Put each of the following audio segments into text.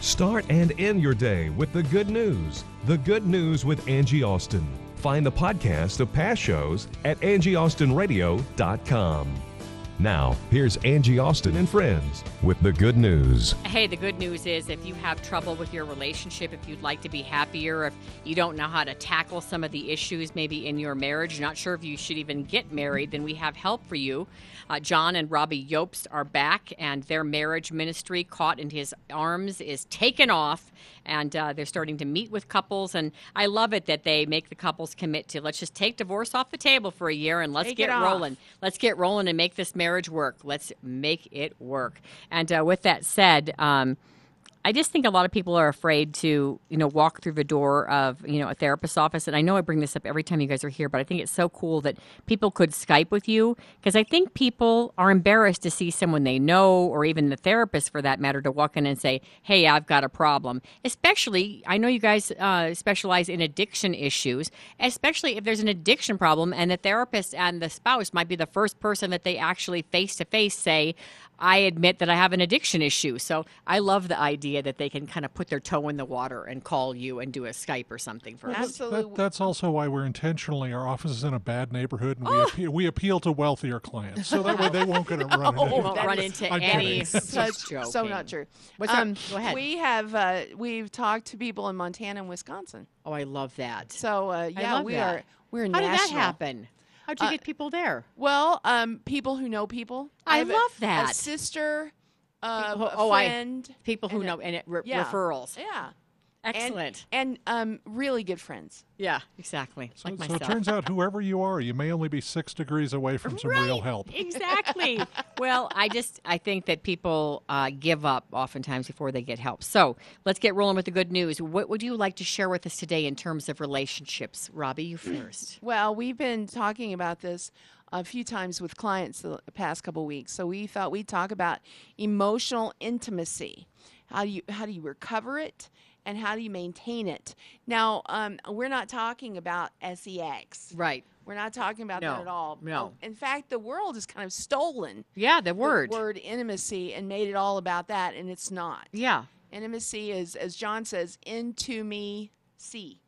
Start and end your day with the good news. The Good News with Angie Austin. Find the podcast of past shows at angieaustinradio.com. Now, here's Angie Austin and friends with the good news. Hey, the good news is if you have trouble with your relationship, if you'd like to be happier, if you don't know how to tackle some of the issues maybe in your marriage, not sure if you should even get married, then we have help for you. Uh, John and Robbie Yopes are back, and their marriage ministry, Caught in His Arms, is taken off, and uh, they're starting to meet with couples. And I love it that they make the couples commit to let's just take divorce off the table for a year and let's Take get rolling. Let's get rolling and make this marriage work. Let's make it work. And uh, with that said, um, I just think a lot of people are afraid to, you know, walk through the door of, you know, a therapist's office. And I know I bring this up every time you guys are here, but I think it's so cool that people could Skype with you because I think people are embarrassed to see someone they know or even the therapist for that matter to walk in and say, "Hey, I've got a problem." Especially, I know you guys uh, specialize in addiction issues, especially if there's an addiction problem and the therapist and the spouse might be the first person that they actually face to face say, I admit that I have an addiction issue. So I love the idea that they can kind of put their toe in the water and call you and do a Skype or something for us. Absolutely. That, that's also why we're intentionally our office is in a bad neighborhood, and Oh. we appeal, we appeal to wealthier clients, so that way they won't get run into. Won't run is into I'm any. kidding. such Just so not true. What's up? Go ahead. We have uh, we've talked to people in Montana and Wisconsin. Oh, I love that. So uh, yeah, we that. are we're How national. did that happen? How'd you Uh, get people there? Well, um, people who know people. I have a- love A that. sister, uh, People- a oh, I- friend. People who and know and it, re- yeah. referrals. Yeah. Excellent. And, and um, really good friends. yeah, exactly. So, like so it turns out, whoever you are, you may only be six degrees away from some real help. Exactly. well, I just I think that people uh, give up oftentimes before they get help. So let's get rolling with the good news. What would you like to share with us today in terms of relationships, Robbie? You first. Well, we've been talking about this a few times with clients the past couple weeks. So we thought we'd talk about emotional intimacy. How do you how do you recover it and how do you maintain it? Now, um, we're not talking about sex. Right. We're not talking about No, that at all. no. In fact, the world has kind of stolen Yeah, the word. the word intimacy and made it all about that, and it's not. Yeah. Intimacy is, as John says, into me, see.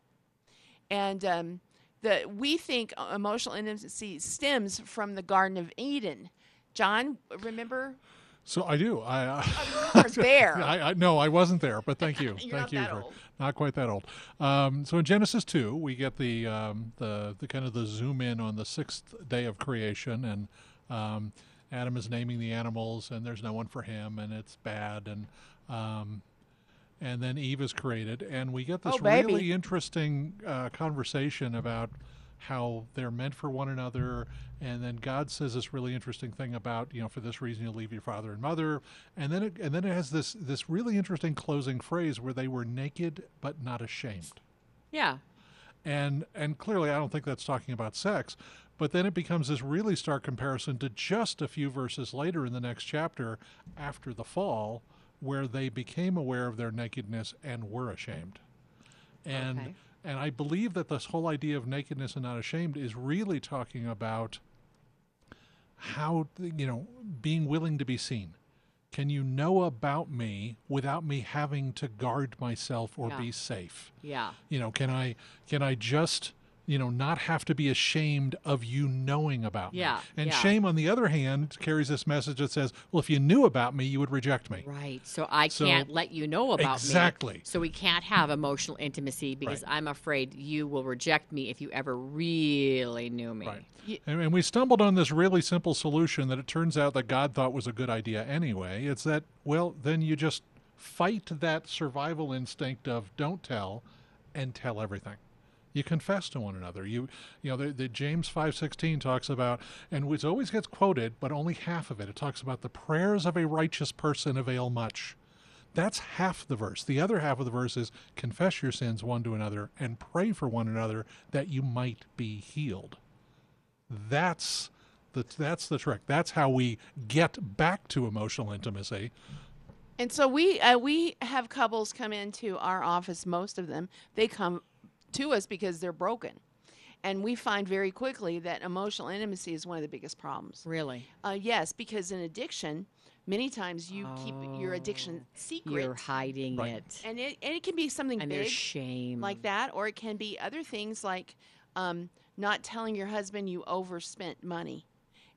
And um, the we think emotional intimacy stems from the Garden of Eden. John, remember? So I do. I, uh, weren't there. I, I no, I wasn't there, but thank you, thank you for old. not quite that old. Um, so in Genesis two, we get the um, the the kind of the zoom in on the sixth day of creation, and um, Adam is naming the animals, and there's no one for him, and it's bad, and um, and then Eve is created, and we get this Oh, really interesting uh, conversation about how they're meant for one another, and then God says this really interesting thing about you know for this reason you'll leave your father and mother, and then it and then it has this this really interesting closing phrase where they were naked but not ashamed, Yeah. and and clearly I don't think that's talking about sex. But then it becomes this really stark comparison to just a few verses later in the next chapter, after the fall, where they became aware of their nakedness and were ashamed. And Okay. And I believe that this whole idea of nakedness and not ashamed is really talking about how you know being willing to be seen. Can you know about me without me having to guard myself or Yeah. be safe? Yeah. You know, can I can I just you know not have to be ashamed of you knowing about Yeah, me? And yeah. shame, on the other hand, carries this message that says, well, if you knew about me, you would reject me. Right. So I So- can't let you know about me. Exactly. So we can't have emotional intimacy because Right. I'm afraid you will reject me if you ever really knew me. Right. And we stumbled on this really simple solution that it turns out that God thought was a good idea anyway. It's that, well, then you just fight that survival instinct of don't tell and tell everything. You confess to one another. You, you know, the, the James five sixteen talks about, and which always gets quoted, but only half of it. It talks about the prayers of a righteous person avail much. That's half the verse. The other half of the verse is confess your sins one to another and pray for one another that you might be healed. That's the that's the trick. That's how we get back to emotional intimacy. And so we uh, we have couples come into our office. Most of them they come to us because they're broken, and we find very quickly that emotional intimacy is one of the biggest problems. Really? Uh, yes, because in addiction, many times you keep your addiction secret, You're hiding Right. it. and it and it can be something And big there's shame. like that, or it can be other things like um, not telling your husband you overspent money.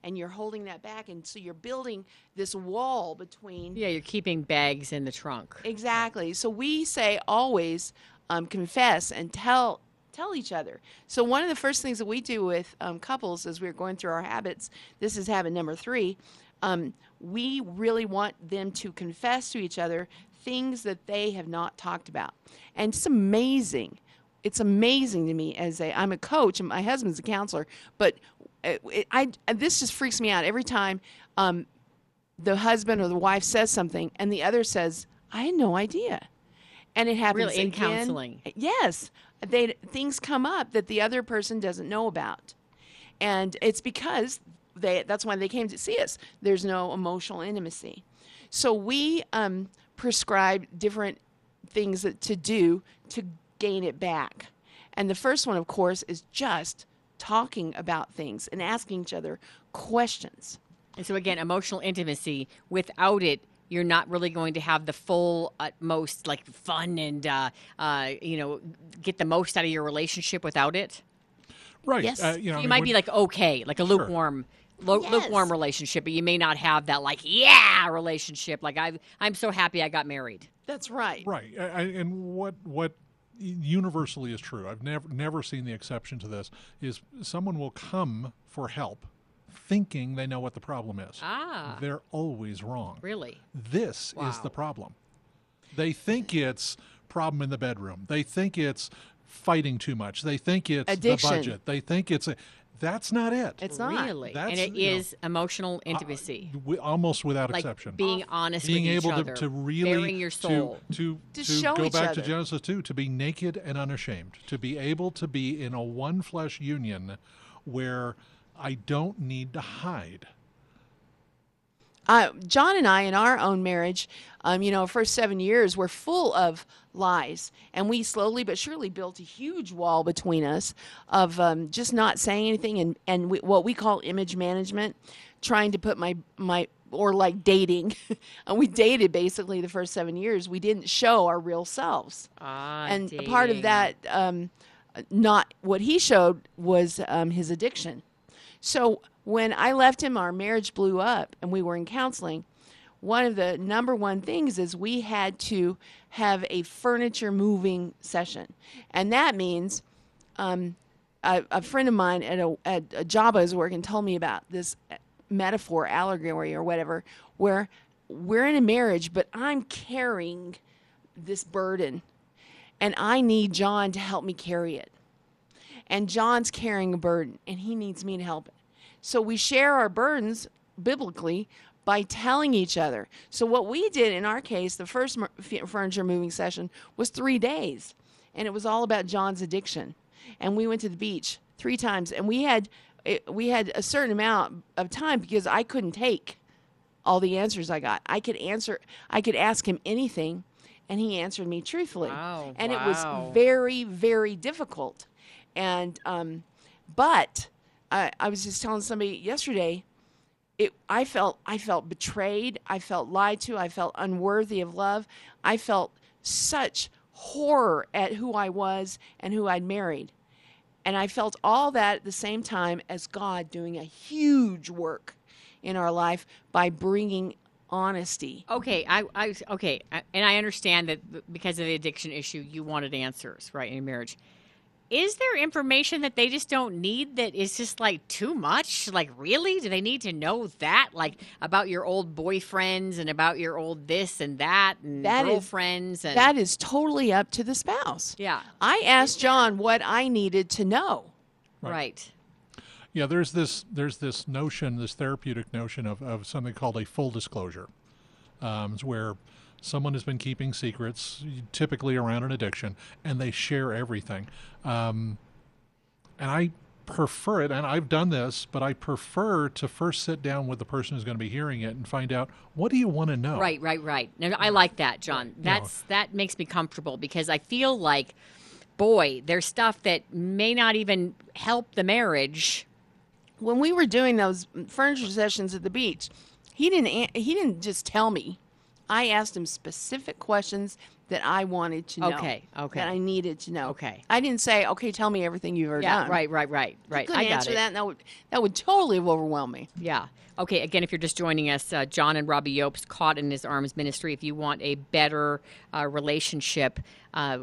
And you're holding that back, and so you're building this wall between Yeah, you're keeping bags in the trunk. Exactly. So we say always um, confess and tell tell each other. So one of the first things that we do with um, couples as we're going through our habits, this is habit number three. Um, we really want them to confess to each other things that they have not talked about, and it's amazing. It's amazing to me as a I'm a coach and my husband's a counselor, but uh, it, I this just freaks me out every time um, the husband or the wife says something and the other says, I had no idea. And it happens Really, in again. counseling? Yes. They things come up that the other person doesn't know about. And it's because they that's why they came to see us. There's no emotional intimacy. So we um, prescribe different things that, to do to gain it back. And the first one, of course, is just talking about things and asking each other questions. And so again, emotional intimacy. Without it, you're not really going to have the full, utmost like fun and uh, uh, you know get the most out of your relationship without it. Right. Yes. Uh, you know, I you mean, might when- be like okay, like a lukewarm. Lo- Yes. Lukewarm relationship, but you may not have that like yeah relationship. Like I, I'm so happy I got married. That's right. Right, I, I- and what what universally is true. I've never never seen the exception to this. Is someone will come for help, thinking they know what the problem is. Ah. they're always wrong. Really? This is the problem. They think it's problem in the bedroom. They think it's fighting too much. They think it's Addiction. the budget. They think it's a, that's not it. It's not. Really? That's, and it you know, emotional intimacy. Wi- almost without like exception. being honest being with each able other, to, to really your to- soul. to To to, show go back to. Genesis 2 to be naked and unashamed to be able to be in a one flesh union where I don't need to hide. Uh, John and I, in our own marriage, um, you know, first seven years were full of lies, and we slowly but surely built a huge wall between us of um, just not saying anything, and and we, what we call image management, trying to put my my or like dating, and we dated basically the first seven years. We didn't show our real selves. Ah, and a part of that um, not what he showed was um, his addiction so when i left him our marriage blew up and we were in counseling one of the number one things is we had to have a furniture moving session and that means um, a, a friend of mine at a, at a job I was working told me about this metaphor, allegory, or whatever, where we're in a marriage, but I'm carrying this burden, and I need John to help me carry it. And John's carrying a burden, and he needs me to help. So we share our burdens biblically by telling each other. So what we did in our case, the first furniture moving session was three days, and it was all about John's addiction. And we went to the beach three times, and we had we had a certain amount of time because I couldn't take all the answers I got. I could answer, I could ask him anything, and he answered me truthfully. Wow, and it was very, very difficult. And um, but I, I was just telling somebody yesterday. It, I felt I felt betrayed. I felt lied to. I felt unworthy of love. I felt such horror at who I was and who I'd married. And I felt all that at the same time as God doing a huge work in our life by bringing honesty. Okay, I, I okay, and I understand that because of the addiction issue, you wanted answers, right, in marriage. Is there information that they just don't need that is just like too much? Like, really? Do they need to know that? Like, about your old boyfriends and about your old this and that and That is- girlfriends? and That is totally up to the spouse. Yeah. I asked John what I needed to know. right. Yeah, there's this there's this notion, this therapeutic notion of, of something called a full disclosure, um, it's where someone has been keeping secrets, typically around an addiction, and they share everything. Um, and I prefer it, and I've done this, but I prefer to first sit down with the person who's going to be hearing it and find out what do you want to know. Right, right, right. No, I like that, John. That's that makes me comfortable because I feel like, boy, there's stuff that may not even help the marriage. When we were doing those furniture sessions at the beach, he didn't he didn't just tell me. I asked him specific questions that I wanted to know. Okay, okay. That I needed to know. Okay. I didn't say, "Okay, tell me everything you've ever Yeah, done." right, right, right, right. Couldn't I answer it. that, and that would that would totally overwhelm me. Yeah. Okay. Again, if you're just joining us, uh, John and Robbie Yopes, Caught in His Arms Ministry. If you want a better uh, relationship, uh,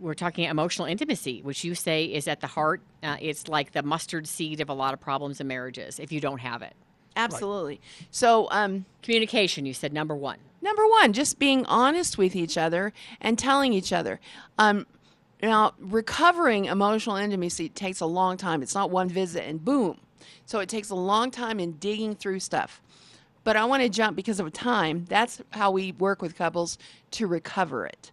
we're talking emotional intimacy, which you say is at the heart. Uh, it's like the mustard seed of a lot of problems in marriages if you don't have it. Absolutely. So, um, Communication, you said number one. number one, just being honest with each other and telling each other. Um, now, recovering emotional intimacy takes a long time. It's not one visit and boom. So it takes a long time in digging through stuff. But I want to jump because of time. That's how we work with couples to recover it.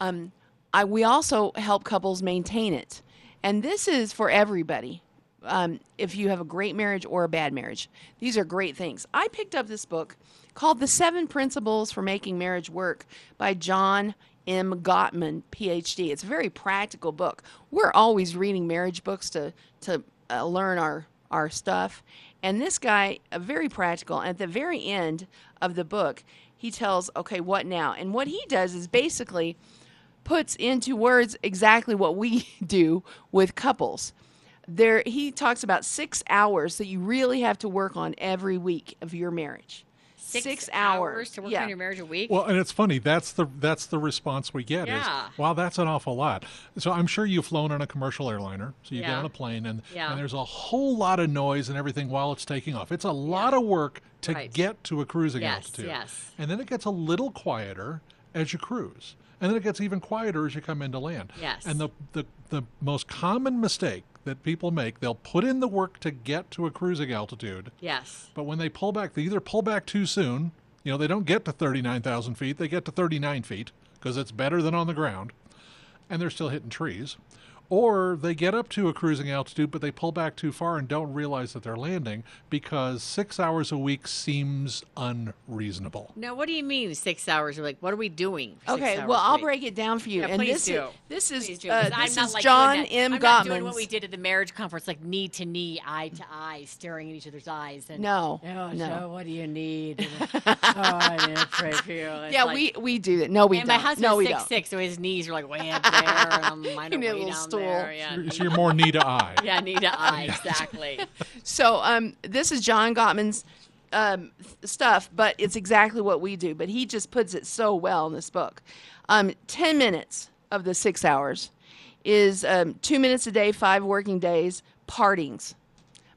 Um, I, we also help couples maintain it. And this is for everybody. Um, if you have a great marriage or a bad marriage, these are great things. I picked up this book called The Seven Principles for Making Marriage Work by John M. Gottman, PhD. It's a very practical book. We're always reading marriage books to, to uh, learn our, our stuff. And this guy, uh, very practical. At the very end of the book, he tells, okay, what now? And what he does is basically puts into words exactly what we do with couples. There, he talks about six hours that you really have to work on every week of your marriage. Six, hours. to work yeah. on your marriage a week. Well, and it's funny. That's the that's the response we get. Yeah. Is, wow, that's an awful lot. So I'm sure you've flown on a commercial airliner. So you get on a plane, and Yeah. and there's a whole lot of noise and everything while it's taking off. It's a lot of work to Right. get to a cruising Yes, altitude. yes. And then it gets a little quieter as you cruise, and then it gets even quieter as you come into land. Yes. And the the the most common mistake that people make, they'll put in the work to get to a cruising altitude. yes. But when they pull back, they either pull back too soon. You know, they don't get to 39,000 feet. They get to 39 feet because it's better than on the ground. And they're still hitting trees. Or they get up to a cruising altitude, but they pull back too far and don't realize that they're landing because six hours a week seems unreasonable. Now, what do you mean six hours? You're like, what are we doing? six Okay, hours well, I'll break it down for you. Yeah, and please this do. is this is Please do, uh, 'cause I'm this not is like John doing that. M. I'm not doing what we did at the marriage conference, like knee to knee, eye to eye, staring at each other's eyes. And, No, Oh, no. So what do you need? oh, I need to pray for you. It's Yeah, like- we we do that. No, we And don't. my husband's no, we six don't. six, so his knees are like way up there, and I'm mine You are need a way little down stool. there. Yeah, So you're more knee to eye. yeah, knee to eye, exactly. So um, this is John Gottman's um, stuff, but it's exactly what we do. But he just puts it so well in this book. Um, Ten minutes of the six hours is um, two minutes a day, five working days, partings.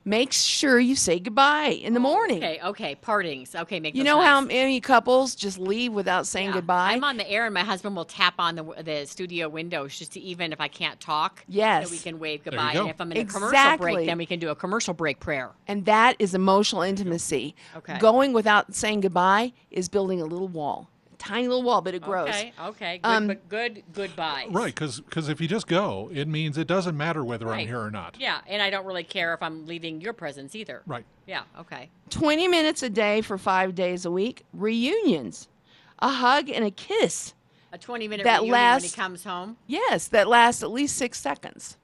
Make sure you say goodbye in the morning. Okay, okay, partings. Okay, make You those know how many couples just leave without saying Yeah. goodbye? I'm on the air, and my husband will tap on the the studio windows just to even if I can't talk. Yes. that we can wave goodbye. go. And if I'm in a commercial break, then we can do a commercial break prayer. And that is emotional intimacy. Okay. Going without saying goodbye is building a little wall, a tiny little wall, but it grows. Okay, okay, good, Um, but good goodbyes. Right, because if you just go, it means it doesn't matter whether Right. I'm here or not. Yeah, and I don't really care if I'm leaving your presence either. Right. Yeah. Okay. 20 minutes a day for five days a week. Reunions, a hug and a kiss. A 20 minute That reunion when he comes home. Yes, that lasts at least six seconds.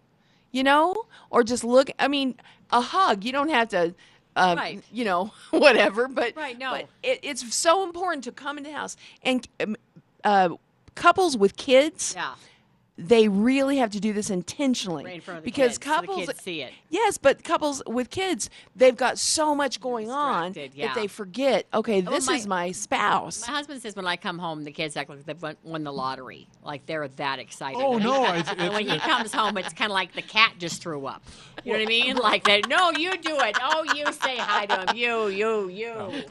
You know, or just look. I mean, a hug. You don't have to. Uh, Right. You know, whatever. But Right, no. But it, it's so important to come into the house and um, uh, couples with kids. Yeah. They really have to do this intentionally Right in front of the because kids, so the couples kids see it. Yes, but couples with kids, they've got so much going on yeah. that they forget. Okay, this my- is my spouse. My husband says when I come home, the kids act like they've won, won the lottery. Like they're that excited. Oh, no, comes- it's- when he comes home, it's kind of like the cat just threw up. You know what I mean? Like that. No, you do it. Oh, you say hi to him. You, you, you.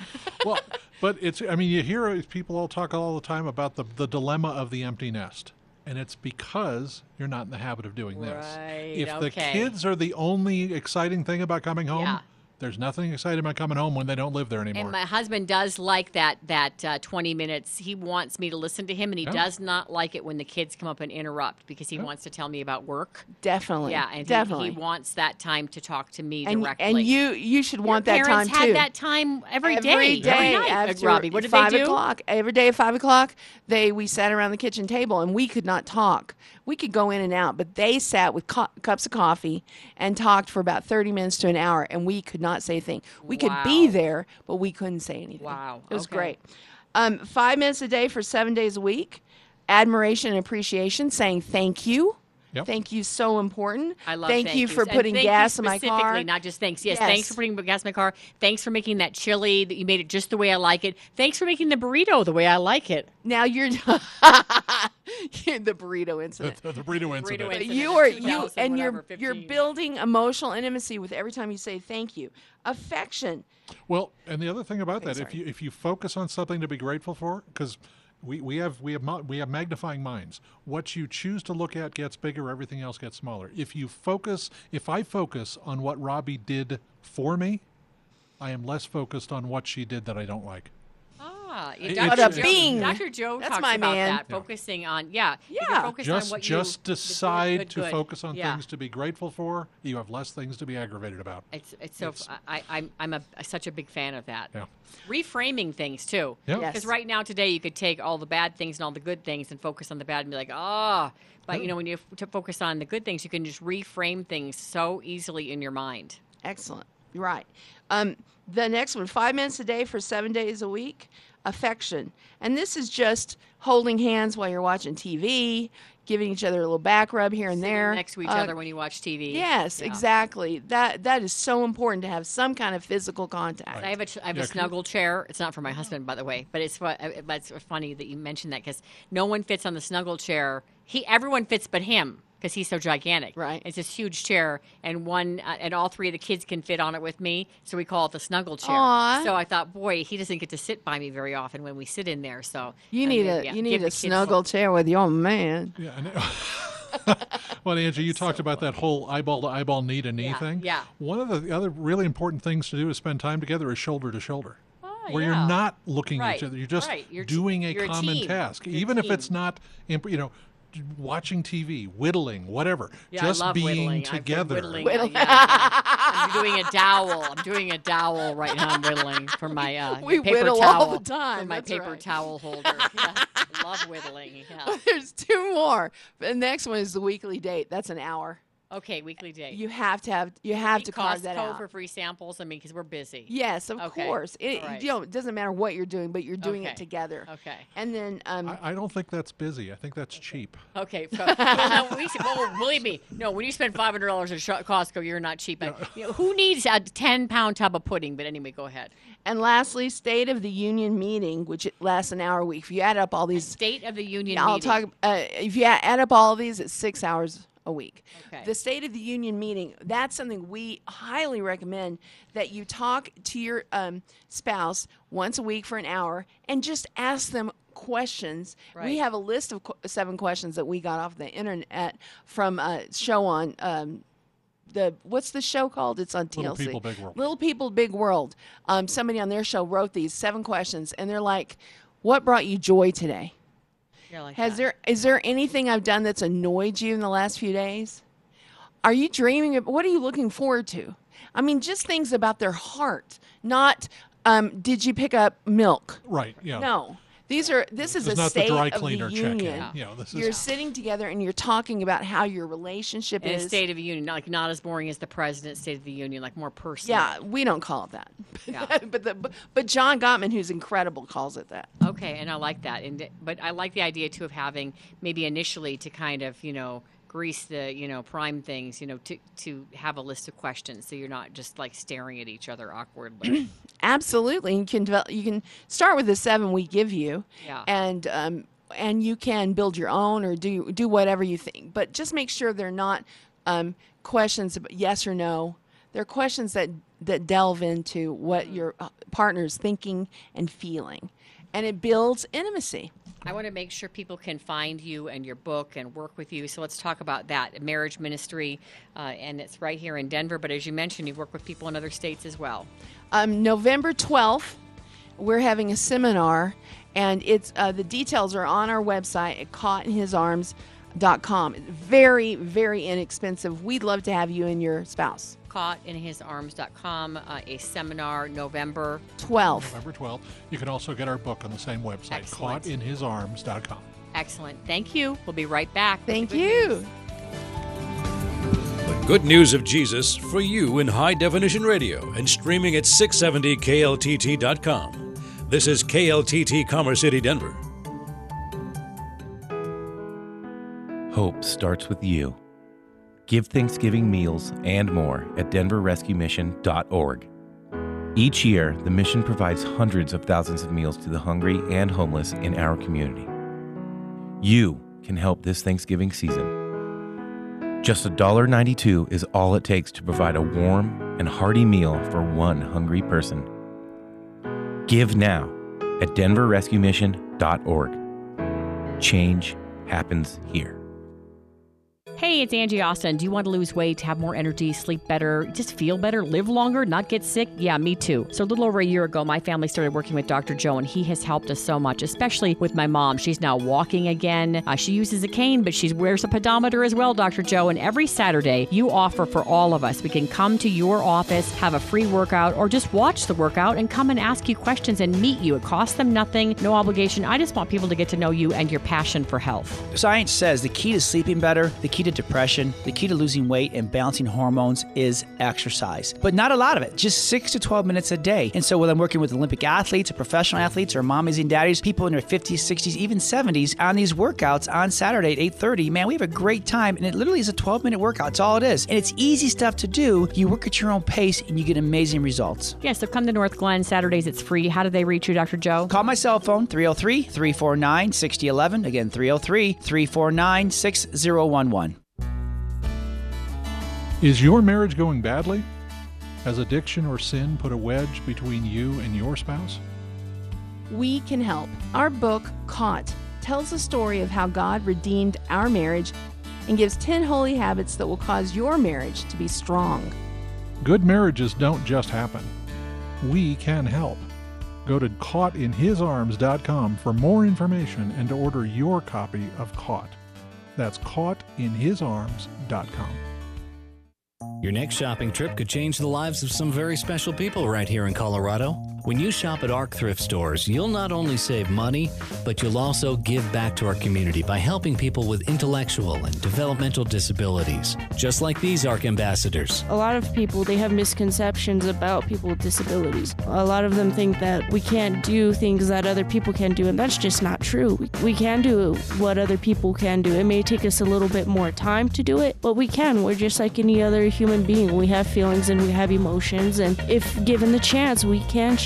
well, but it's. I mean, you hear people all talk all the time about the the dilemma of the empty nest, and it's because you're not in the habit of doing this. Right, If the kids are the only exciting thing about coming home, Yeah. There's nothing exciting about coming home when they don't live there anymore. And my husband does like that that uh, 20 minutes. He wants me to listen to him, and he Yeah. does not like it when the kids come up and interrupt because he wants to tell me about work. Definitely. Yeah, and he- definitely. He, wants that time to talk to me and, directly. and you you should Your want that time too. parents had that time every day. every day every night, after Robbie. What did five they do? o'clock. Every day at five o'clock, they we sat around the kitchen table and we could not talk. We could go in and out, but they sat with co- cups of coffee and talked for about thirty minutes to an hour, and we could not say a thing. We could be there, but we couldn't say anything. Wow, it was okay. great. Um, five minutes a day for seven days a week. Admiration and appreciation, saying thank you. Yep. Thank you, so important. I love thank, you for putting thank you gas in my car. Not just thanks. Yes, thanks for putting gas in my car. Thanks for making that chili that you made it just the way I like it. Thanks for making the burrito the way I like it. Now you're the burrito incident. the, the burrito incident. incident. But in you are you 2000, and you're whatever, you're building emotional intimacy with every time you say thank you. Affection. Well, and the other thing about that, if you if you focus on something to be grateful for, because we, we have we have we have magnifying minds. What you choose to look at gets bigger. Everything else gets smaller. If you focus, if I focus on what Robbie did for me, I am less focused on what she did that I don't like. Ah, It- Dr. it's- Joe, Bing. Dr. Joe That's talks my about man. that, focusing on yeah, if you're Yeah. focused on Just what just you, the good, decide good, to good. focus on Yeah. things to be grateful for. You have less things to be aggravated about. It's it's so f- I, I'm I'm a, such a big fan of that. Yeah. Reframing things too. Yeah. Yes. Because right now today you could take all the bad things and all the good things and focus on the bad and be like, oh. But you know when you f- to focus on the good things, you can just reframe things so easily in your mind. Excellent. Right. Um, the next one, five minutes a day for seven days a week. Affection. And this is just holding hands while you're watching TV, giving each other a little back rub here and Sitting there. next to each Uh, other when you watch TV. Yes, Yeah. exactly. That that is so important to have some kind of physical contact. I have a, ch- I have Yeah, a can- snuggle chair. It's not for my husband, by the way, but it's what. uh, But it's funny that you mentioned that because no one fits on the snuggle chair. He, everyone fits but him because he's so gigantic. Right. It's this huge chair, and one, uh, and all three of the kids can fit on it with me. So we call it the snuggle chair. Aw. So I thought, boy, he doesn't get to sit by me very often when we sit in there. So You I need mean, a yeah, you need a kids snuggle chair with your man. Yeah. I know. well, Angie, you talked about that whole eyeball to eyeball, knee to knee Yeah, thing. yeah. One of the other really important things to do is spend time together is shoulder to shoulder. where Ah, yeah. you're not looking at each other. You're just right. You're doing a you're a common team. task, You're a even if it's not, imp- you know, watching TV, whittling, whatever. Yeah, just I love being whittling. I've been together. whittling, yeah, yeah. I'm doing a dowel. I'm doing a dowel right now. I'm whittling for my uh, We paper whittle towel. all the time, For my that's paper right. towel holder. Yeah, love whittling. Yeah. There's two more. The next one is the weekly date. That's an hour. Okay, weekly date. You have to have you have Eat to carve Costco that out. for free samples. I mean, because we're busy. Yes, of Okay, course. It, all right. you know, it doesn't matter what you're doing, but you're doing Okay, it together. okay. And then um, I, I don't think that's busy. I think that's cheap. Okay. So, well, no, we, well, believe me, no. When you spend five hundred dollars at Sh- Costco, you're not cheap. You know, who needs a ten pound tub of pudding? But anyway, go ahead. and lastly, State of the Union meeting, which lasts an hour a week. If you add up all these, State of the Union. I'll meeting. talk. Uh, if you add up all of these, it's six hours a week. Okay. The State of the Union meeting. That's something we highly recommend that you talk to your um, spouse once a week for an hour and just ask them questions. We have a list of qu- seven questions that we got off the internet from a show on. Um, the what's the show called? It's on TLC. Little People, Big World. Little People, Big World. Um, somebody on their show wrote these seven questions, and they're like, "What brought you joy today? You're like Has that. there is there anything I've done that's annoyed you in the last few days? Are you dreaming of what are you looking forward to? I mean, just things about their heart, not um, did you pick up milk? Right. Yeah. No. These are this is This is a not the state dry of the cleaner check-in. union. You know, this is- you're sitting together and you're talking about how your relationship In a is. State of the Union, not, like not as boring as the President's State of the Union, like more personal. yeah, we don't call it that. Yeah. but, the, but but John Gottman, who's incredible, calls it that. Okay, and I like that. And but I like the idea too of having maybe initially to kind of you know grease the you know prime things you know to to have a list of questions so you're not just like staring at each other awkwardly. Absolutely, you can develop. You can start with the seven we give you, Yeah. and um, and you can build your own or do do whatever you think. But just make sure they're not um, questions about yes or no. They're questions that that delve into what your uh, partner's thinking and feeling, and it builds intimacy. I want to make sure people can find you and your book and work with you. So let's talk about that marriage ministry, uh, and it's right here in Denver. But as you mentioned, you work with people in other states as well. um, November 12th, we're having a seminar, and it's uh, the details are on our website at caughtinhisarms.com. Very, very inexpensive. We'd love to have you and your spouse. Caughtinhisarms.com, uh, a seminar November 12th. November 12th. You can also get our book on the same website, Excellent. caughtinhisarms.com. Excellent. Thank you. We'll be right back. Thank the you. news. The good news of Jesus for you in high definition radio and streaming at 670kltt.com. This is KLTT Commerce City, Denver. Hope starts with you. Give Thanksgiving meals and more at denverrescuemission.org. Each year, the mission provides hundreds of thousands of meals to the hungry and homeless in our community. You can help this Thanksgiving season. Just $1.92 is all it takes to provide a warm and hearty meal for one hungry person. Give now at denverrescuemission.org. Change happens here. Hey, it's Angie Austin. Do you want to lose weight, have more energy, sleep better, just feel better, live longer, not get sick? Yeah, me too. So, a little over a year ago, my family started working with Dr. Joe, and he has helped us so much, especially with my mom. She's now walking again. Uh, she uses a cane, but she wears a pedometer as well, Dr. Joe. And every Saturday, you offer for all of us. We can come to your office, have a free workout, or just watch the workout and come and ask you questions and meet you. It costs them nothing, no obligation. I just want people to get to know you and your passion for health. Science says the key to sleeping better, the key to depression, the key to losing weight and balancing hormones is exercise. But not a lot of it, just 6 to 12 minutes a day. And so whether I'm working with Olympic athletes or professional athletes or mommies and daddies, people in their 50s, 60s, even 70s on these workouts on Saturday at 8:30, man, we have a great time and it literally is a 12-minute workout. It's all it is. And it's easy stuff to do. You work at your own pace and you get amazing results. Yeah, so come to Northglenn. Saturdays, it's free. How do they reach you, Dr. Joe? Call my cell phone 303 349 6011. Again, 303 349 6011. Is your marriage going badly? Has addiction or sin put a wedge between you and your spouse? We can help. Our book, Caught, tells the story of how God redeemed our marriage and gives 10 holy habits that will cause your marriage to be strong. Good marriages don't just happen. We can help. Go to caughtinhisarms.com for more information and to order your copy of Caught. That's caughtinhisarms.com. Your next shopping trip could change the lives of some very special people right here in Colorado. When you shop at ARC thrift stores, you'll not only save money, but you'll also give back to our community by helping people with intellectual and developmental disabilities, just like these ARC ambassadors. A lot of people they have misconceptions about people with disabilities. A lot of them think that we can't do things that other people can do, and that's just not true. We, can do what other people can do. It may take us a little bit more time to do it, but we can. We're just like any other human being. We have feelings and we have emotions, and if given the chance, we can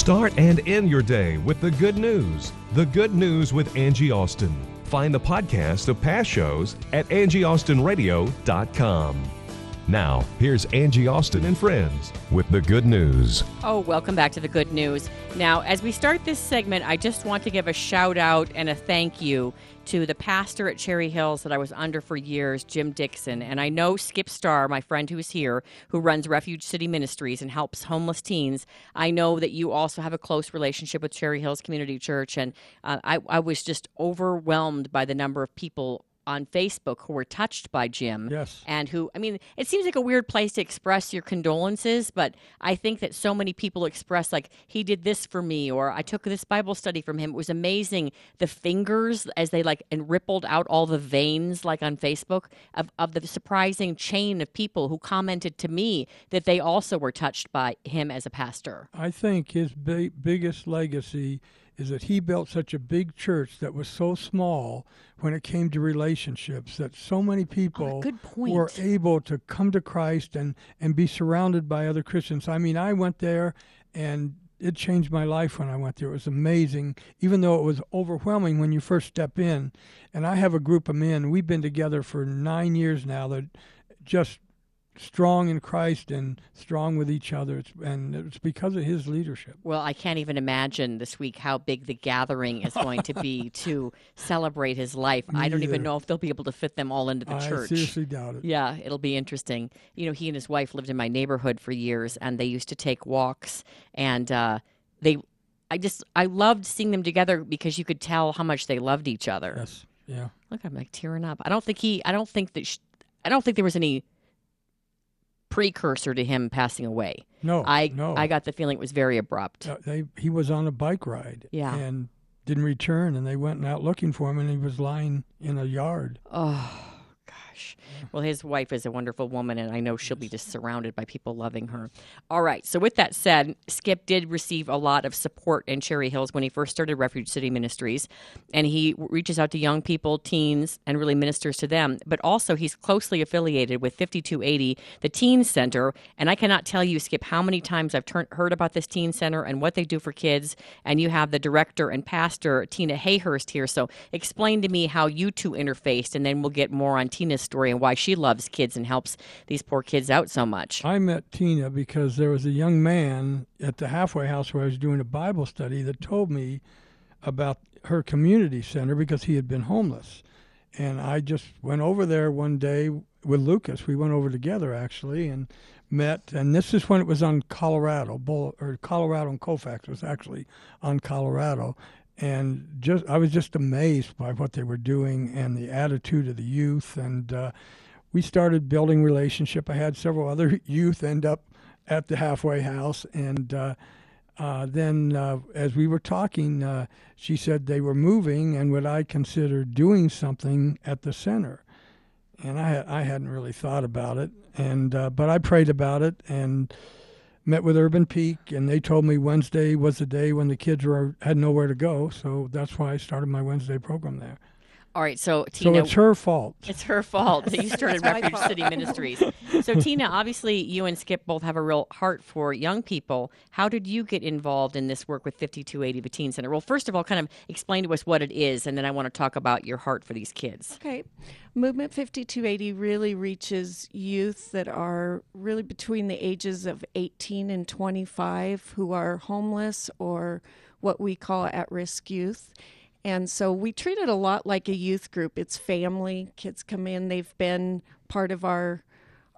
Start and end your day with the good news. The Good News with Angie Austin. Find the podcast of past shows at angieaustinradio.com. Now, here's Angie Austin and friends with the good news. Oh, welcome back to the good news. Now, as we start this segment, I just want to give a shout out and a thank you to the pastor at Cherry Hills that I was under for years, Jim Dixon. And I know Skip Starr, my friend who's here, who runs Refuge City Ministries and helps homeless teens. I know that you also have a close relationship with Cherry Hills Community Church. And uh, I, I was just overwhelmed by the number of people on Facebook who were touched by Jim. Yes. And who, I mean, it seems like a weird place to express your condolences, but I think that so many people express, like, he did this for me, or I took this Bible study from him. It was amazing. The fingers as they like and rippled out all the veins, like on Facebook, of, of the surprising chain of people who commented to me that they also were touched by him as a pastor. I think his bi- biggest legacy is that he built such a big church that was so small when it came to relationships that so many oh, people good point. were able to come to Christ and and be surrounded by other Christians. I mean, I went there and it changed my life when I went there. It was amazing, even though it was overwhelming when you first step in. And I have a group of men. We've been together for nine years now that just strong in Christ and strong with each other. It's, and it's because of his leadership. Well, I can't even imagine this week how big the gathering is going to be to celebrate his life. I don't even know if they'll be able to fit them all into the I church. seriously doubt it. Yeah, it'll be interesting. You know, he and his wife lived in my neighborhood for years, and they used to take walks, and uh, they. I just I loved seeing them together because you could tell how much they loved each other. Yes. Yeah. Look, I'm like tearing up. I don't think he. I don't think that. Sh- I don't think there was any precursor to him passing away. No, I no. I got the feeling it was very abrupt. Uh, they he was on a bike ride. Yeah. And didn't return, and they went out looking for him, and he was lying in a yard. Oh gosh. Well, his wife is a wonderful woman, and I know she'll be just surrounded by people loving her. All right. So, with that said, Skip did receive a lot of support in Cherry Hills when he first started Refuge City Ministries, and he reaches out to young people, teens, and really ministers to them. But also, he's closely affiliated with 5280, the Teen Center. And I cannot tell you, Skip, how many times I've turn- heard about this Teen Center and what they do for kids. And you have the director and pastor, Tina Hayhurst, here. So, explain to me how you two interfaced, and then we'll get more on Tina's story and why she loves kids and helps these poor kids out so much. I met Tina because there was a young man at the halfway house where I was doing a Bible study that told me about her community center because he had been homeless. And I just went over there one day with Lucas. We went over together actually and met. And this is when it was on Colorado, or Colorado and Colfax was actually on Colorado. And just I was just amazed by what they were doing and the attitude of the youth. And uh, we started building relationship. I had several other youth end up at the halfway house, and uh, uh, then uh, as we were talking, uh, she said they were moving and would I consider doing something at the center. And I I hadn't really thought about it, and uh, but I prayed about it and met with Urban Peak, and they told me Wednesday was the day when the kids were had nowhere to go, so that's why I started my Wednesday program there. All right, so Tina. So Tina, it's her fault. It's her fault that you started It's my Refuge. City Ministries. So, Tina, obviously, you and Skip both have a real heart for young people. How did you get involved in this work with 5280, the Teen Center? Well, first of all, kind of explain to us what it is, and then I want to talk about your heart for these kids. Okay. Movement 5280 really reaches youth that are really between the ages of 18 and 25 who are homeless or what we call at risk youth. And so we treat it a lot like a youth group. It's family. Kids come in, they've been part of our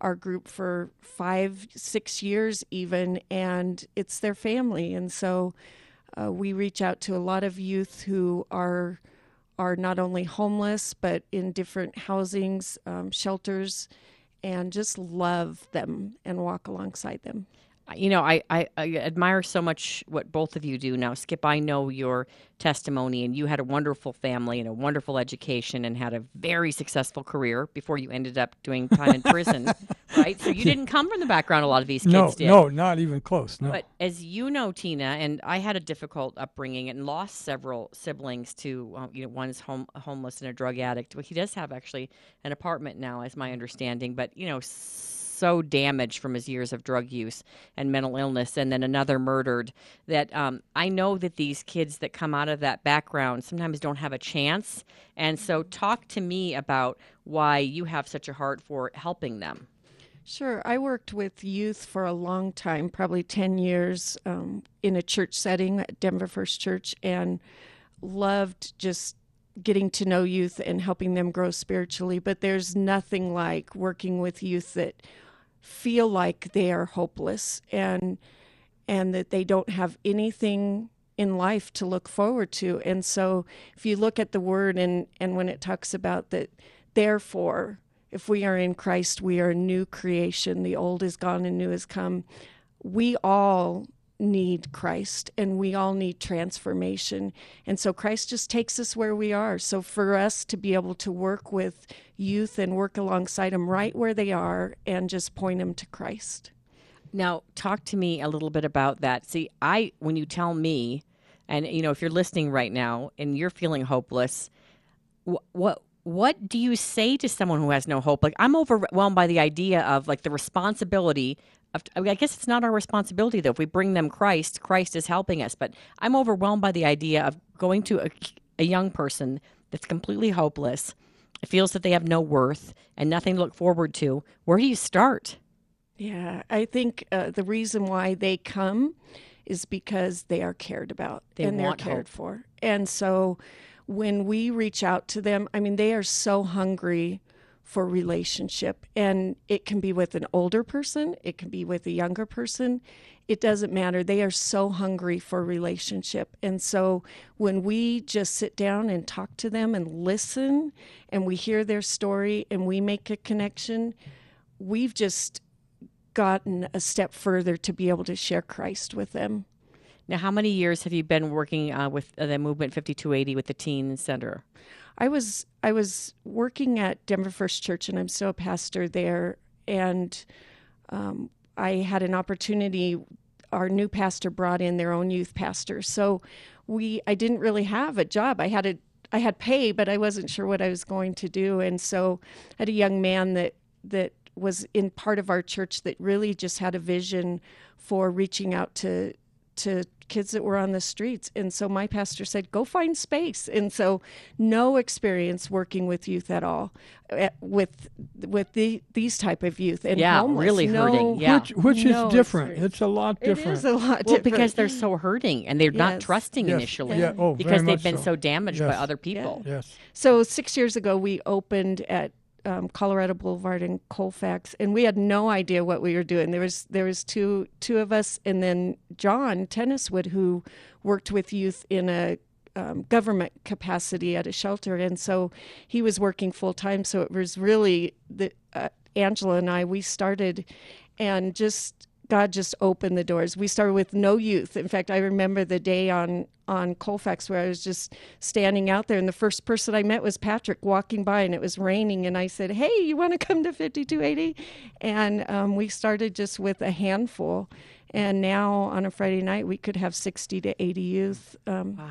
our group for five, six years even, and it's their family. And so uh, we reach out to a lot of youth who are are not only homeless but in different housings, um, shelters, and just love them and walk alongside them. You know, I, I, I admire so much what both of you do. Now, Skip, I know your testimony, and you had a wonderful family and a wonderful education and had a very successful career before you ended up doing time in prison, right? So you didn't come from the background a lot of these kids no, did. no, not even close. No. But as you know, Tina, and I had a difficult upbringing and lost several siblings to, uh, you know, one's home, homeless and a drug addict. Well, he does have actually an apartment now, as my understanding, but, you know, so damaged from his years of drug use and mental illness, and then another murdered. That um, I know that these kids that come out of that background sometimes don't have a chance. And so, talk to me about why you have such a heart for helping them. Sure. I worked with youth for a long time, probably 10 years um, in a church setting at Denver First Church, and loved just getting to know youth and helping them grow spiritually. But there's nothing like working with youth that feel like they are hopeless and and that they don't have anything in life to look forward to. And so if you look at the word and, and when it talks about that, therefore, if we are in Christ, we are a new creation. The old is gone and new has come. We all need Christ and we all need transformation. And so Christ just takes us where we are. So for us to be able to work with youth and work alongside them right where they are and just point them to Christ. Now, talk to me a little bit about that. See, I when you tell me, and you know, if you're listening right now and you're feeling hopeless, what what what do you say to someone who has no hope? Like I'm overwhelmed by the idea of like the responsibility. I, guess it's not our responsibility though. If we bring them Christ, Christ is helping us. But I'm overwhelmed by the idea of going to a, a young person that's completely hopeless, feels that they have no worth and nothing to look forward to. Where do you start? Yeah, I think uh, the reason why they come is because they are cared about They and they're cared hope. for. And so when we reach out to them, I mean, they are so hungry for relationship. And it can be with an older person, it can be with a younger person. It doesn't matter. They are so hungry for relationship. And so when we just sit down and talk to them and listen and we hear their story and we make a connection, we've just gotten a step further to be able to share Christ with them. Now, how many years have you been working uh, with uh, the movement 5280 with the Teen Center? I was I was working at Denver First Church, and I'm still a pastor there. And um, I had an opportunity. Our new pastor brought in their own youth pastor, so we I didn't really have a job. I had a I had pay, but I wasn't sure what I was going to do. And so I had a young man that that was in part of our church that really just had a vision for reaching out to to kids that were on the streets and so my pastor said go find space and so no experience working with youth at all eh, with with the, these type of youth and Yeah, homeless. really no, hurting, yeah. Which which no is different. experience. It's a lot different. is a lot Well, different because they're so hurting and they're not trusting Yes. initially Yeah. Oh, because they've been so. so, damaged by other people. Yes. So six years ago, we opened at um, Colorado Boulevard in Colfax, and we had no idea what we were doing. There was there was two two of us, and then John Tenniswood, who worked with youth in a um, government capacity at a shelter, and so he was working full time. So it was really the uh, Angela and I. We started, and just God just opened the doors. We started with no youth. In fact, I remember the day on on Colfax where I was just standing out there, and the first person I met was Patrick walking by, and it was raining, and I said, "Hey, you want to come to 5280?" And um, we started just with a handful, and now on a Friday night we could have 60 to 80 youth. Um, wow!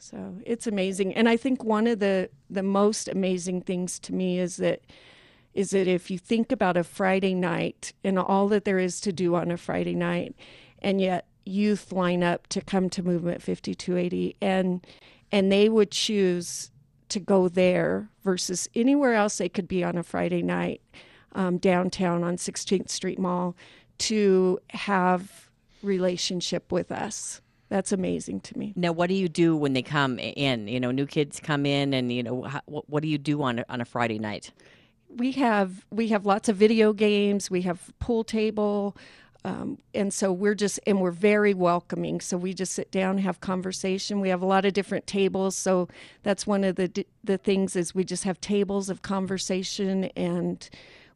So it's amazing, and I think one of the the most amazing things to me is that is that if you think about a Friday night and all that there is to do on a Friday night, and yet youth line up to come to Movement 5280, and and they would choose to go there versus anywhere else they could be on a Friday night um, downtown on 16th Street Mall to have relationship with us. That's amazing to me. Now, what do you do when they come in? You know, new kids come in, and you know, what, do you do on on a Friday night? We have we have lots of video games we have pool table um, and so we're just and we're very welcoming. So we just sit down have conversation. We have a lot of different tables. So that's one of the the things is we just have tables of conversation and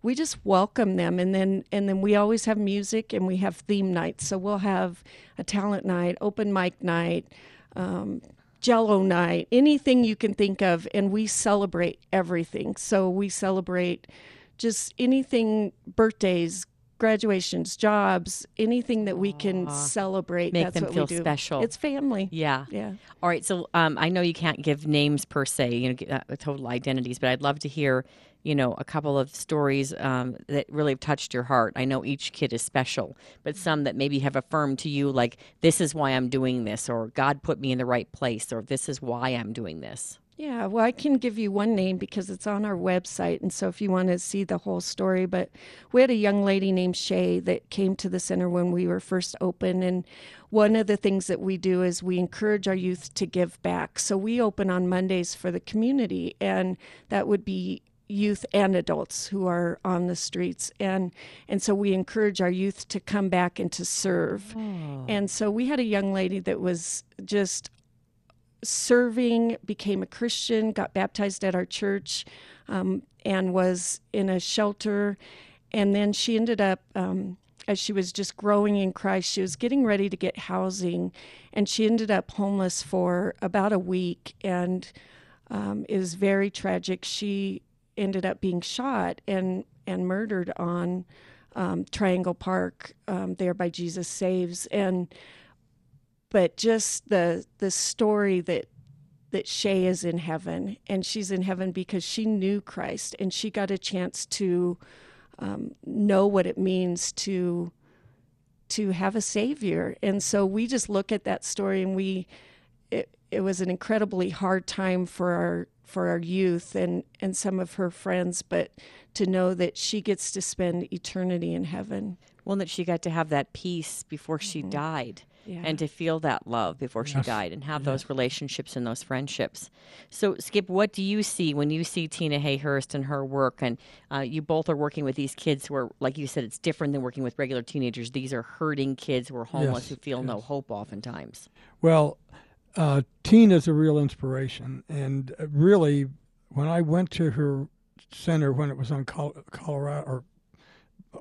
we just welcome them. And then and then we always have music and we have theme nights. So we'll have a talent night open mic night um, jello night anything you can think of and we celebrate everything so we celebrate just anything birthdays graduations jobs anything that we can Aw. celebrate Make them feel special. it's family Yeah. yeah All right. So um, I know you can't give names per se, you know, uh, total identities, but I'd love to hear, you know, a couple of stories um, that really have touched your heart. I know each kid is special, but some that maybe have affirmed to you, like, this is why I'm doing this, or God put me in the right place, or this is why I'm doing this. Yeah, well, I can give you one name because it's on our website. And so if you want to see the whole story, but we had a young lady named Shay that came to the center when we were first open. And one of the things that we do is we encourage our youth to give back. So we open on Mondays for the community, and that would be youth and adults who are on the streets and and so we encourage our youth to come back and to serve Oh. and so we had a young lady that was just serving, became a Christian, got baptized at our church, um, and was in a shelter. And then she ended up, um, as she was just growing in Christ, she was getting ready to get housing, and she ended up homeless for about a week. And um, it was very tragic. She ended up being shot and and murdered on um, Triangle Park um, there by Jesus Saves. And but just the the story that that Shay is in heaven and she's in heaven because she knew Christ and she got a chance to um, know what it means to to have a savior. And so we just look at that story and we it, it was an incredibly hard time for our for our youth and and some of her friends but to know that she gets to spend eternity in heaven Well, that she got to have that peace before she died. Yeah. And to feel that love before she Yes. died and have those relationships and those friendships. So, Skip, what do you see when you see Tina Hayhurst and her work? And uh, you both are working with these kids who are, like you said, it's different than working with regular teenagers. These are hurting kids who are homeless Yes, who feel no hope oftentimes. Well, uh, Tina's a real inspiration, and uh, really, when I went to her center when it was on Col- Colorado or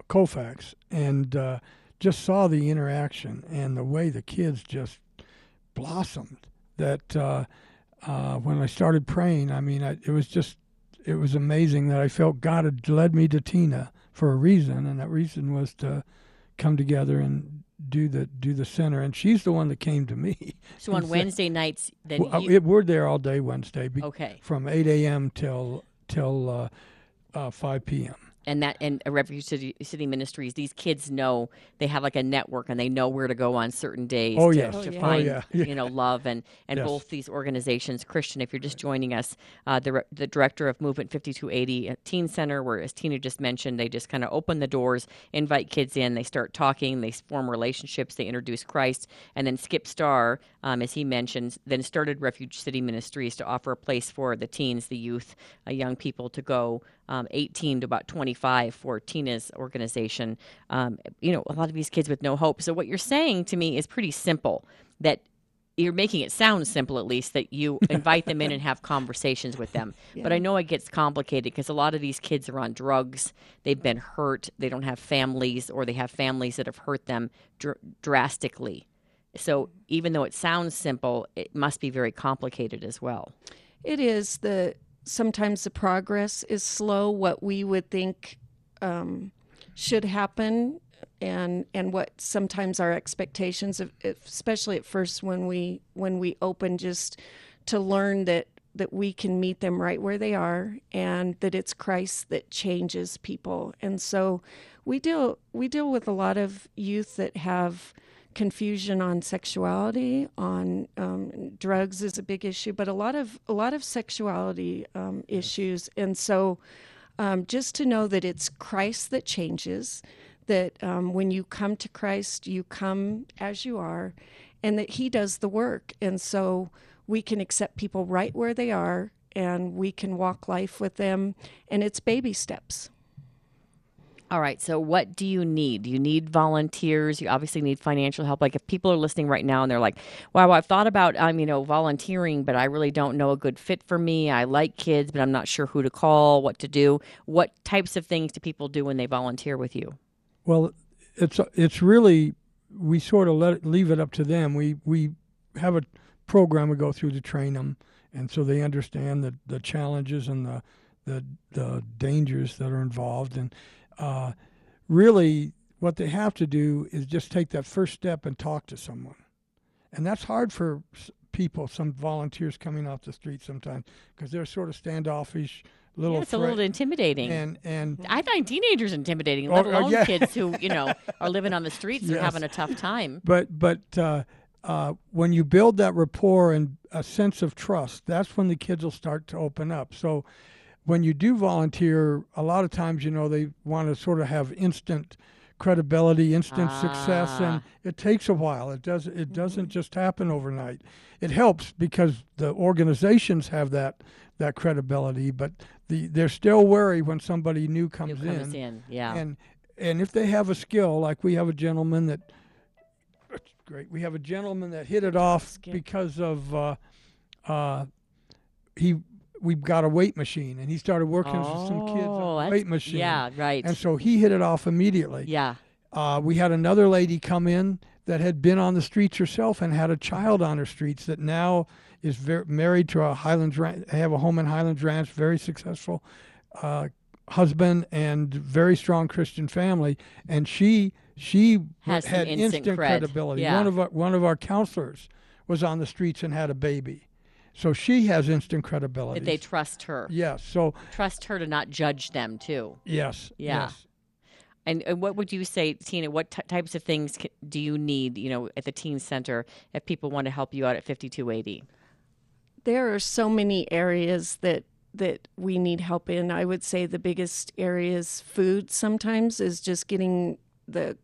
Colfax, and uh, just saw the interaction and the way the kids just blossomed. That uh, uh, when I started praying, I mean, I, it was just it was amazing that I felt God had led me to Tina for a reason, and that reason was to come together and do the do the center. And she's the one that came to me. So on said- Wednesday nights, then Well, uh, you, it- we're there all day Wednesday. be- Okay. From 8 a.m. till till uh, uh, 5 p.m. and that and a Refuge City, City Ministries, these kids know they have like a network and they know where to go on certain days Oh, to, yes. to Oh, yeah. find Oh, yeah. You know love and and Yes. both these organizations. Christian, if you're just joining us, uh, the the director of Movement 5280 at Teen Center, where as Tina just mentioned, they just kind of open the doors, invite kids in, they start talking, they form relationships, they introduce Christ, and then Skip Starr, um, as he mentioned, then started Refuge City Ministries to offer a place for the teens, the youth, uh, young people to go um, 18 to about 25 for Tina's organization. Um, you know, a lot of these kids with no hope. So what you're saying to me is pretty simple. That you're making it sound simple, at least that you invite them in and have conversations with them. But I know it gets complicated because a lot of these kids are on drugs. They've been hurt. They don't have families, or they have families that have hurt them dr- drastically. So even though it sounds simple, it must be very complicated as well. It is the sometimes the progress is slow. What we would think um, should happen, and and what sometimes our expectations, of, especially at first when we when we open, just to learn that that we can meet them right where they are, and that it's Christ that changes people. And so we deal we deal with a lot of youth that have confusion on sexuality, on um, drugs is a big issue, but a lot of a lot of sexuality um, issues, and so um, just to know that it's Christ that changes, that um, when you come to Christ, you come as you are, and that He does the work, and so we can accept people right where they are, and we can walk life with them, and it's baby steps. All right. So, what do you need? You need volunteers? You obviously need financial help. Like, if people are listening right now and they're like, "Wow, I've thought about, um, you know, volunteering, but I really don't know a good fit for me. I like kids, but I'm not sure who to call, what to do." What types of things do people do when they volunteer with you? Well, it's it's really we sort of let it, leave it up to them. We we have a program we go through to train them, and so they understand the the challenges and the the the dangers that are involved. And uh, really, what they have to do is just take that first step and talk to someone, and that's hard for people. Some volunteers coming off the street sometimes because they're sort of standoffish. Little yeah, it's a little intimidating. And and I find teenagers intimidating, Oh, let uh, alone yeah. kids who you know are living on the streets and having a tough time. But but uh, uh, when you build that rapport and a sense of trust, that's when the kids will start to open up. So when you do volunteer, a lot of times, you know, they want to sort of have instant credibility, instant success, and it takes a while. It does. It doesn't just happen overnight. It helps because the organizations have that that credibility, but the they're still wary when somebody new comes, new comes in, yeah. And and if they have a skill, like we have a gentleman that great. We have a gentleman that hit it off because of uh, uh, he. We've got a weight machine, and he started working with some kids Oh, on the that's- weight machine. yeah, right. And so he hit it off immediately. Yeah. Uh, we had another lady come in that had been on the streets herself and had a child on her streets that now is ver- married to a Highlands Ranch, have a home in Highlands Ranch, very successful uh, husband and very strong Christian family, and she she Has had instant cred. credibility. Yeah. One of our, one of our counselors was on the streets and had a baby, so she has instant credibility. That they trust her. Yes. So Trust her to not judge them too. yes. Yeah. Yes. And, and what would you say, Tina? What t- types of things c- do you need, you know, at the teen center if people want to help you out at 5280? there are so many areas that that we need help in. I would say the biggest area is food. Sometimes is just getting the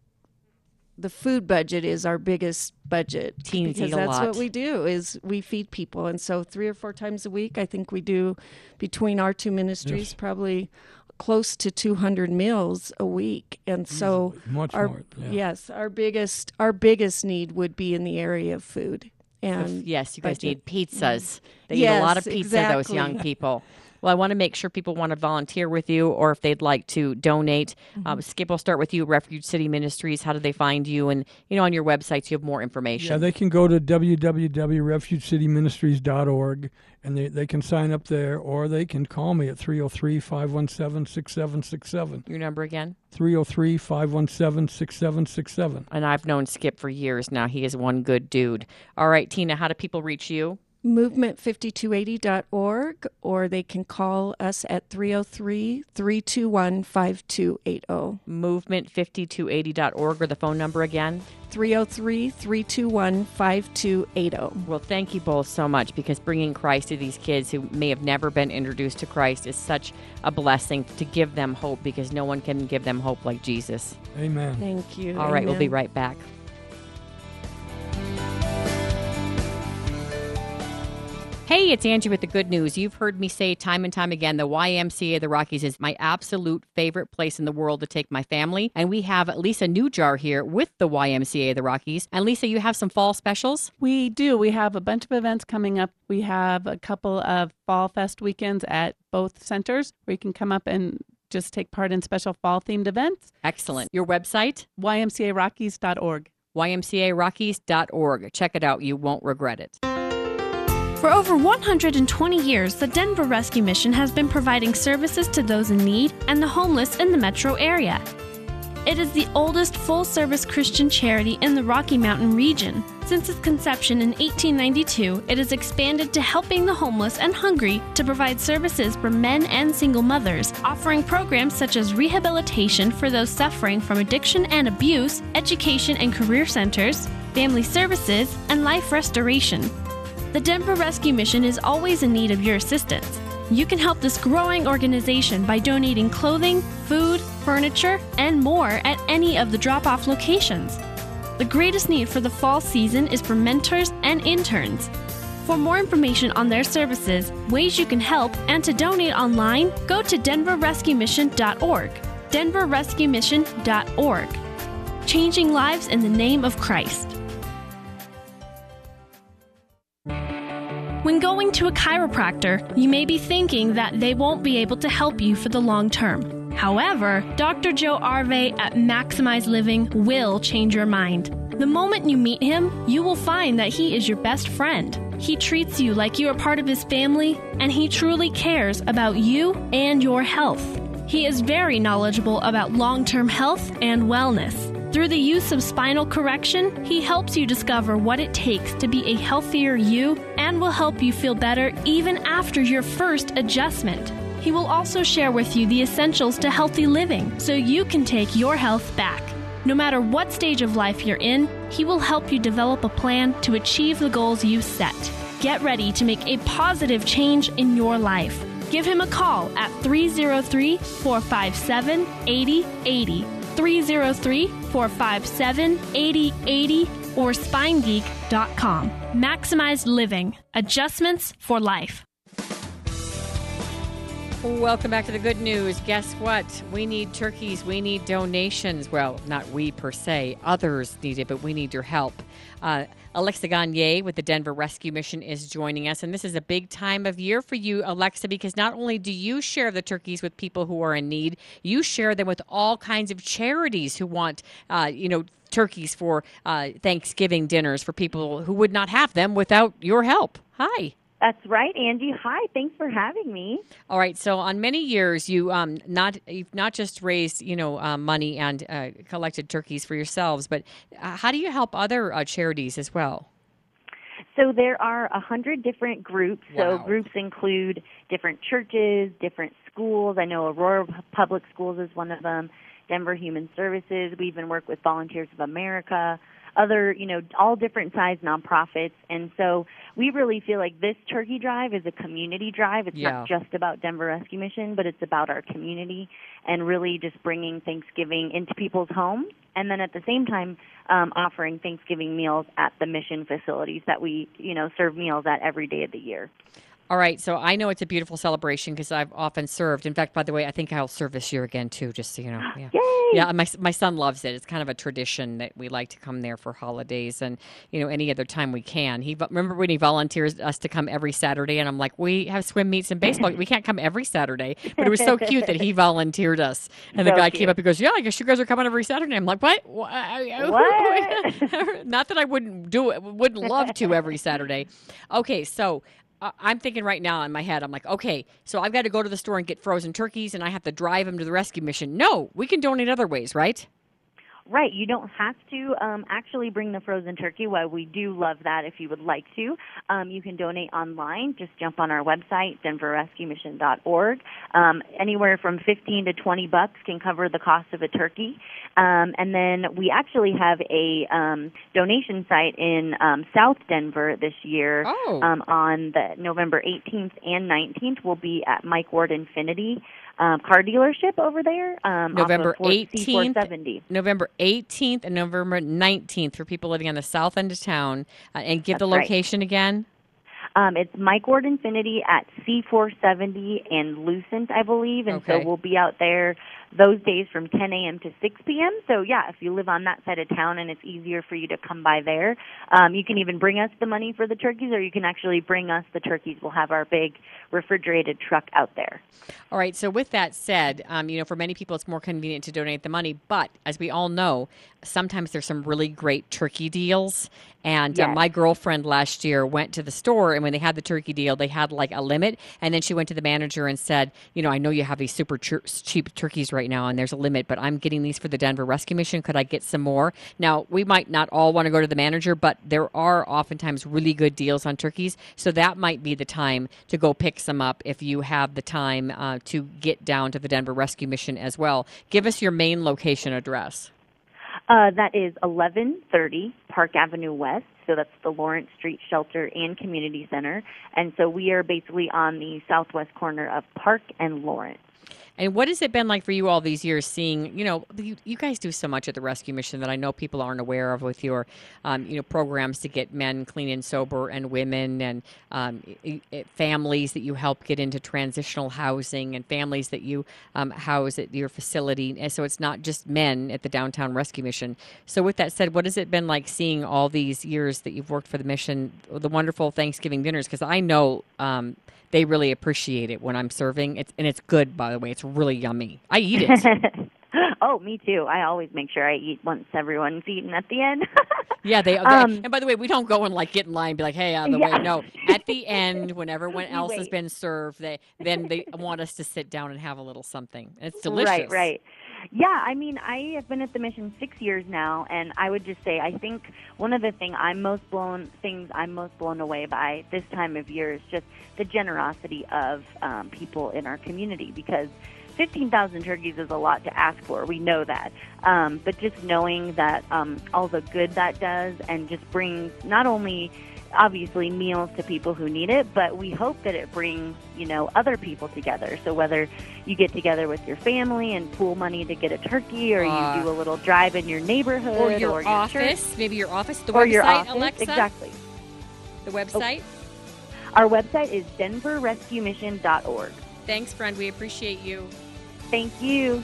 the food budget is our biggest budget Teens because eat a that's lot. what we do is we feed people and so three or four times a week I think we do between our two ministries Yes. probably close to 200 meals a week and so Much our more, yeah. yes our biggest our biggest need would be in the area of food and yes, you guys budget. need pizzas. Mm-hmm. They eat a lot of Yes, pizza, those young people. Well, I want to make sure people want to volunteer with you or if they'd like to donate. Mm-hmm. Um, Skip, I'll start with you. Refuge City Ministries, how do they find you? And, you know, on your websites, you have more information. Yeah, they can go to www.refugecityministries.org and they, they can sign up there or they can call me at 303 517 6767. Your number again? 303 517 6767. And I've known Skip for years now. He is one good dude. All right, Tina, how do people reach you? movement5280.org or they can call us at 303-321-5280 movement5280.org or the phone number again? 303-321-5280 well thank you both so much because bringing christ to these kids who may have never been introduced to christ is such a blessing to give them hope because no one can give them hope like jesus. Amen. thank you. All right we'll be right back Hey, it's Angie with the good news. You've heard me say time and time again the YMCA of the Rockies is my absolute favorite place in the world to take my family. And we have Lisa Newjar here with the YMCA of the Rockies. And Lisa, you have some fall specials? We do. We have a bunch of events coming up. We have a couple of Fall Fest weekends at both centers where you can come up and just take part in special fall themed events. Excellent. Your website? YMCARockies.org. YMCARockies.org. Check it out. You won't regret it. For over 120 years, the Denver Rescue Mission has been providing services to those in need and the homeless in the metro area. It is the oldest full service Christian charity in the Rocky Mountain region. Since its conception in 1892, it has expanded to helping the homeless and hungry to provide services for men and single mothers, offering programs such as rehabilitation for those suffering from addiction and abuse, education and career centers, family services, and life restoration. The Denver Rescue Mission is always in need of your assistance. You can help this growing organization by donating clothing, food, furniture, and more at any of the drop off locations. The greatest need for the fall season is for mentors and interns. For more information on their services, ways you can help, and to donate online, go to denverrescuemission.org. denverrescuemission.org. Changing lives in the name of Christ. When going to a chiropractor, you may be thinking that they won't be able to help you for the long term. However, Dr. Joe Arve at Maximize Living will change your mind. The moment you meet him, you will find that he is your best friend. He treats you like you are part of his family, and he truly cares about you and your health. He is very knowledgeable about long term health and wellness. Through the use of spinal correction, he helps you discover what it takes to be a healthier you and will help you feel better even after your first adjustment. He will also share with you the essentials to healthy living so you can take your health back. No matter what stage of life you're in, he will help you develop a plan to achieve the goals you set. Get ready to make a positive change in your life. Give him a call at 303 457 8080. 303 457 8080 or spinegeek.com. Maximize living. Adjustments for life. Welcome back to the good news. Guess what? We need turkeys. We need donations. Well, not we per se. Others need it, but we need your help. Uh, Alexa Gagne with the Denver Rescue Mission is joining us. And this is a big time of year for you, Alexa, because not only do you share the turkeys with people who are in need, you share them with all kinds of charities who want, uh, you know, turkeys for uh, Thanksgiving dinners for people who would not have them without your help. Hi. That's right, Angie. Hi, thanks for having me. All right. So, on many years, you um, not you've not just raised you know uh, money and uh, collected turkeys for yourselves, but uh, how do you help other uh, charities as well? So there are a hundred different groups. Wow. So groups include different churches, different schools. I know Aurora Public Schools is one of them. Denver Human Services. We even work with Volunteers of America other, you know, all different size nonprofits. And so we really feel like this turkey drive is a community drive. It's Yeah. not just about Denver Rescue Mission, but it's about our community and really just bringing Thanksgiving into people's homes. And then at the same time, um, offering Thanksgiving meals at the mission facilities that we, you know, serve meals at every day of the year. All right. So I know it's a beautiful celebration because I've often served. In fact, by the way, I think I'll serve this year again too. Just so you know. Yeah. Yeah. My my son loves it. It's kind of a tradition that we like to come there for holidays and you know any other time we can. He remember when he volunteers us to come every Saturday, and I'm like, we have swim meets and baseball. we can't come every Saturday. But it was so cute that he volunteered us. And the guy cute. came up and goes, "Yeah, I guess you guys are coming every Saturday." I'm like, "What? What? Not that I wouldn't do it. Wouldn't love to every Saturday." Okay, so I'm thinking right now in my head, I'm like, okay, so I've got to go to the store and get frozen turkeys, and I have to drive them to the rescue mission. No, we can donate other ways, right? Right. You don't have to um, actually bring the frozen turkey. While we do love that, if you would like to, um, you can donate online. Just jump on our website, denverrescuemission.org. Um, anywhere from 15 to 20 bucks can cover the cost of a turkey. Um, and then we actually have a um, donation site in um, South Denver this year. Oh. Um, on the November 18th and 19th, we'll be at Mike Ward Infiniti. Um, car dealership over there. Um, of November 18th, November 18th, and November 19th for people living on the south end of town. Uh, and give the That's right. location again. Um, it's Mike Ward Infiniti at C470 and Lucent, I believe, and Okay. so we'll be out there those days from 10 a.m. to 6 p.m. So yeah, if you live on that side of town and it's easier for you to come by there, um, you can even bring us the money for the turkeys, or you can actually bring us the turkeys. We'll have our big refrigerated truck out there. All right. So with that said, um, you know, for many people, it's more convenient to donate the money. But as we all know, sometimes there's some really great turkey deals. And uh, my girlfriend last year went to the store, and when they had the turkey deal, they had like a limit. And then she went to the manager and said, "You know, I know you have these super tur- cheap turkeys right now, and there's a limit, but I'm getting these for the Denver Rescue Mission. Could I get some more?" Now, we might not all want to go to the manager, but there are oftentimes really good deals on turkeys. So that might be the time to go pick some up if you have the time uh, to get down to the Denver Rescue Mission as well. Give us your main location address. Uh, that is 1130 Park Avenue West. So that's the Lawrence Street Shelter and Community Center. And so we are basically on the southwest corner of Park and Lawrence. And what has it been like for you all these years seeing, you know, you, you guys do so much at the rescue mission that I know people aren't aware of with your, um, you know, programs to get men clean and sober and women and um, families that you help get into transitional housing and families that you um, house at your facility. And so it's not just men at the downtown rescue mission. So with that said, what has it been like seeing all these years that you've worked for the mission, the wonderful Thanksgiving dinners? Because I know um, they really appreciate it when I'm serving. It's and it's good, by the way. It's really yummy. I eat it. oh, me too. I always make sure I eat once everyone's eaten at the end. yeah, they. Um, and by the way, we don't go and like get in line and be like, "Hey, out of the Yeah. way." No, at the end, when everyone else has been served, they then they want us to sit down and have a little something. It's delicious. Right, right. Yeah, I mean, I have been at the mission six years now, and I would just say I think one of the thing I'm most blown things I'm most blown away by this time of year is just the generosity of um, people in our community because 15,000 turkeys is a lot to ask for. We know that. Um, but just knowing that um, all the good that does and just brings not only obviously meals to people who need it, but we hope that it brings, you know, other people together. So whether you get together with your family and pool money to get a turkey or Uh, you do a little drive in your neighborhood or your or your office, church, maybe your office, the or website, your office, Alexa. exactly. The website. Our website is denverrescuemission.org. Thanks, friend. We appreciate you. Thank you.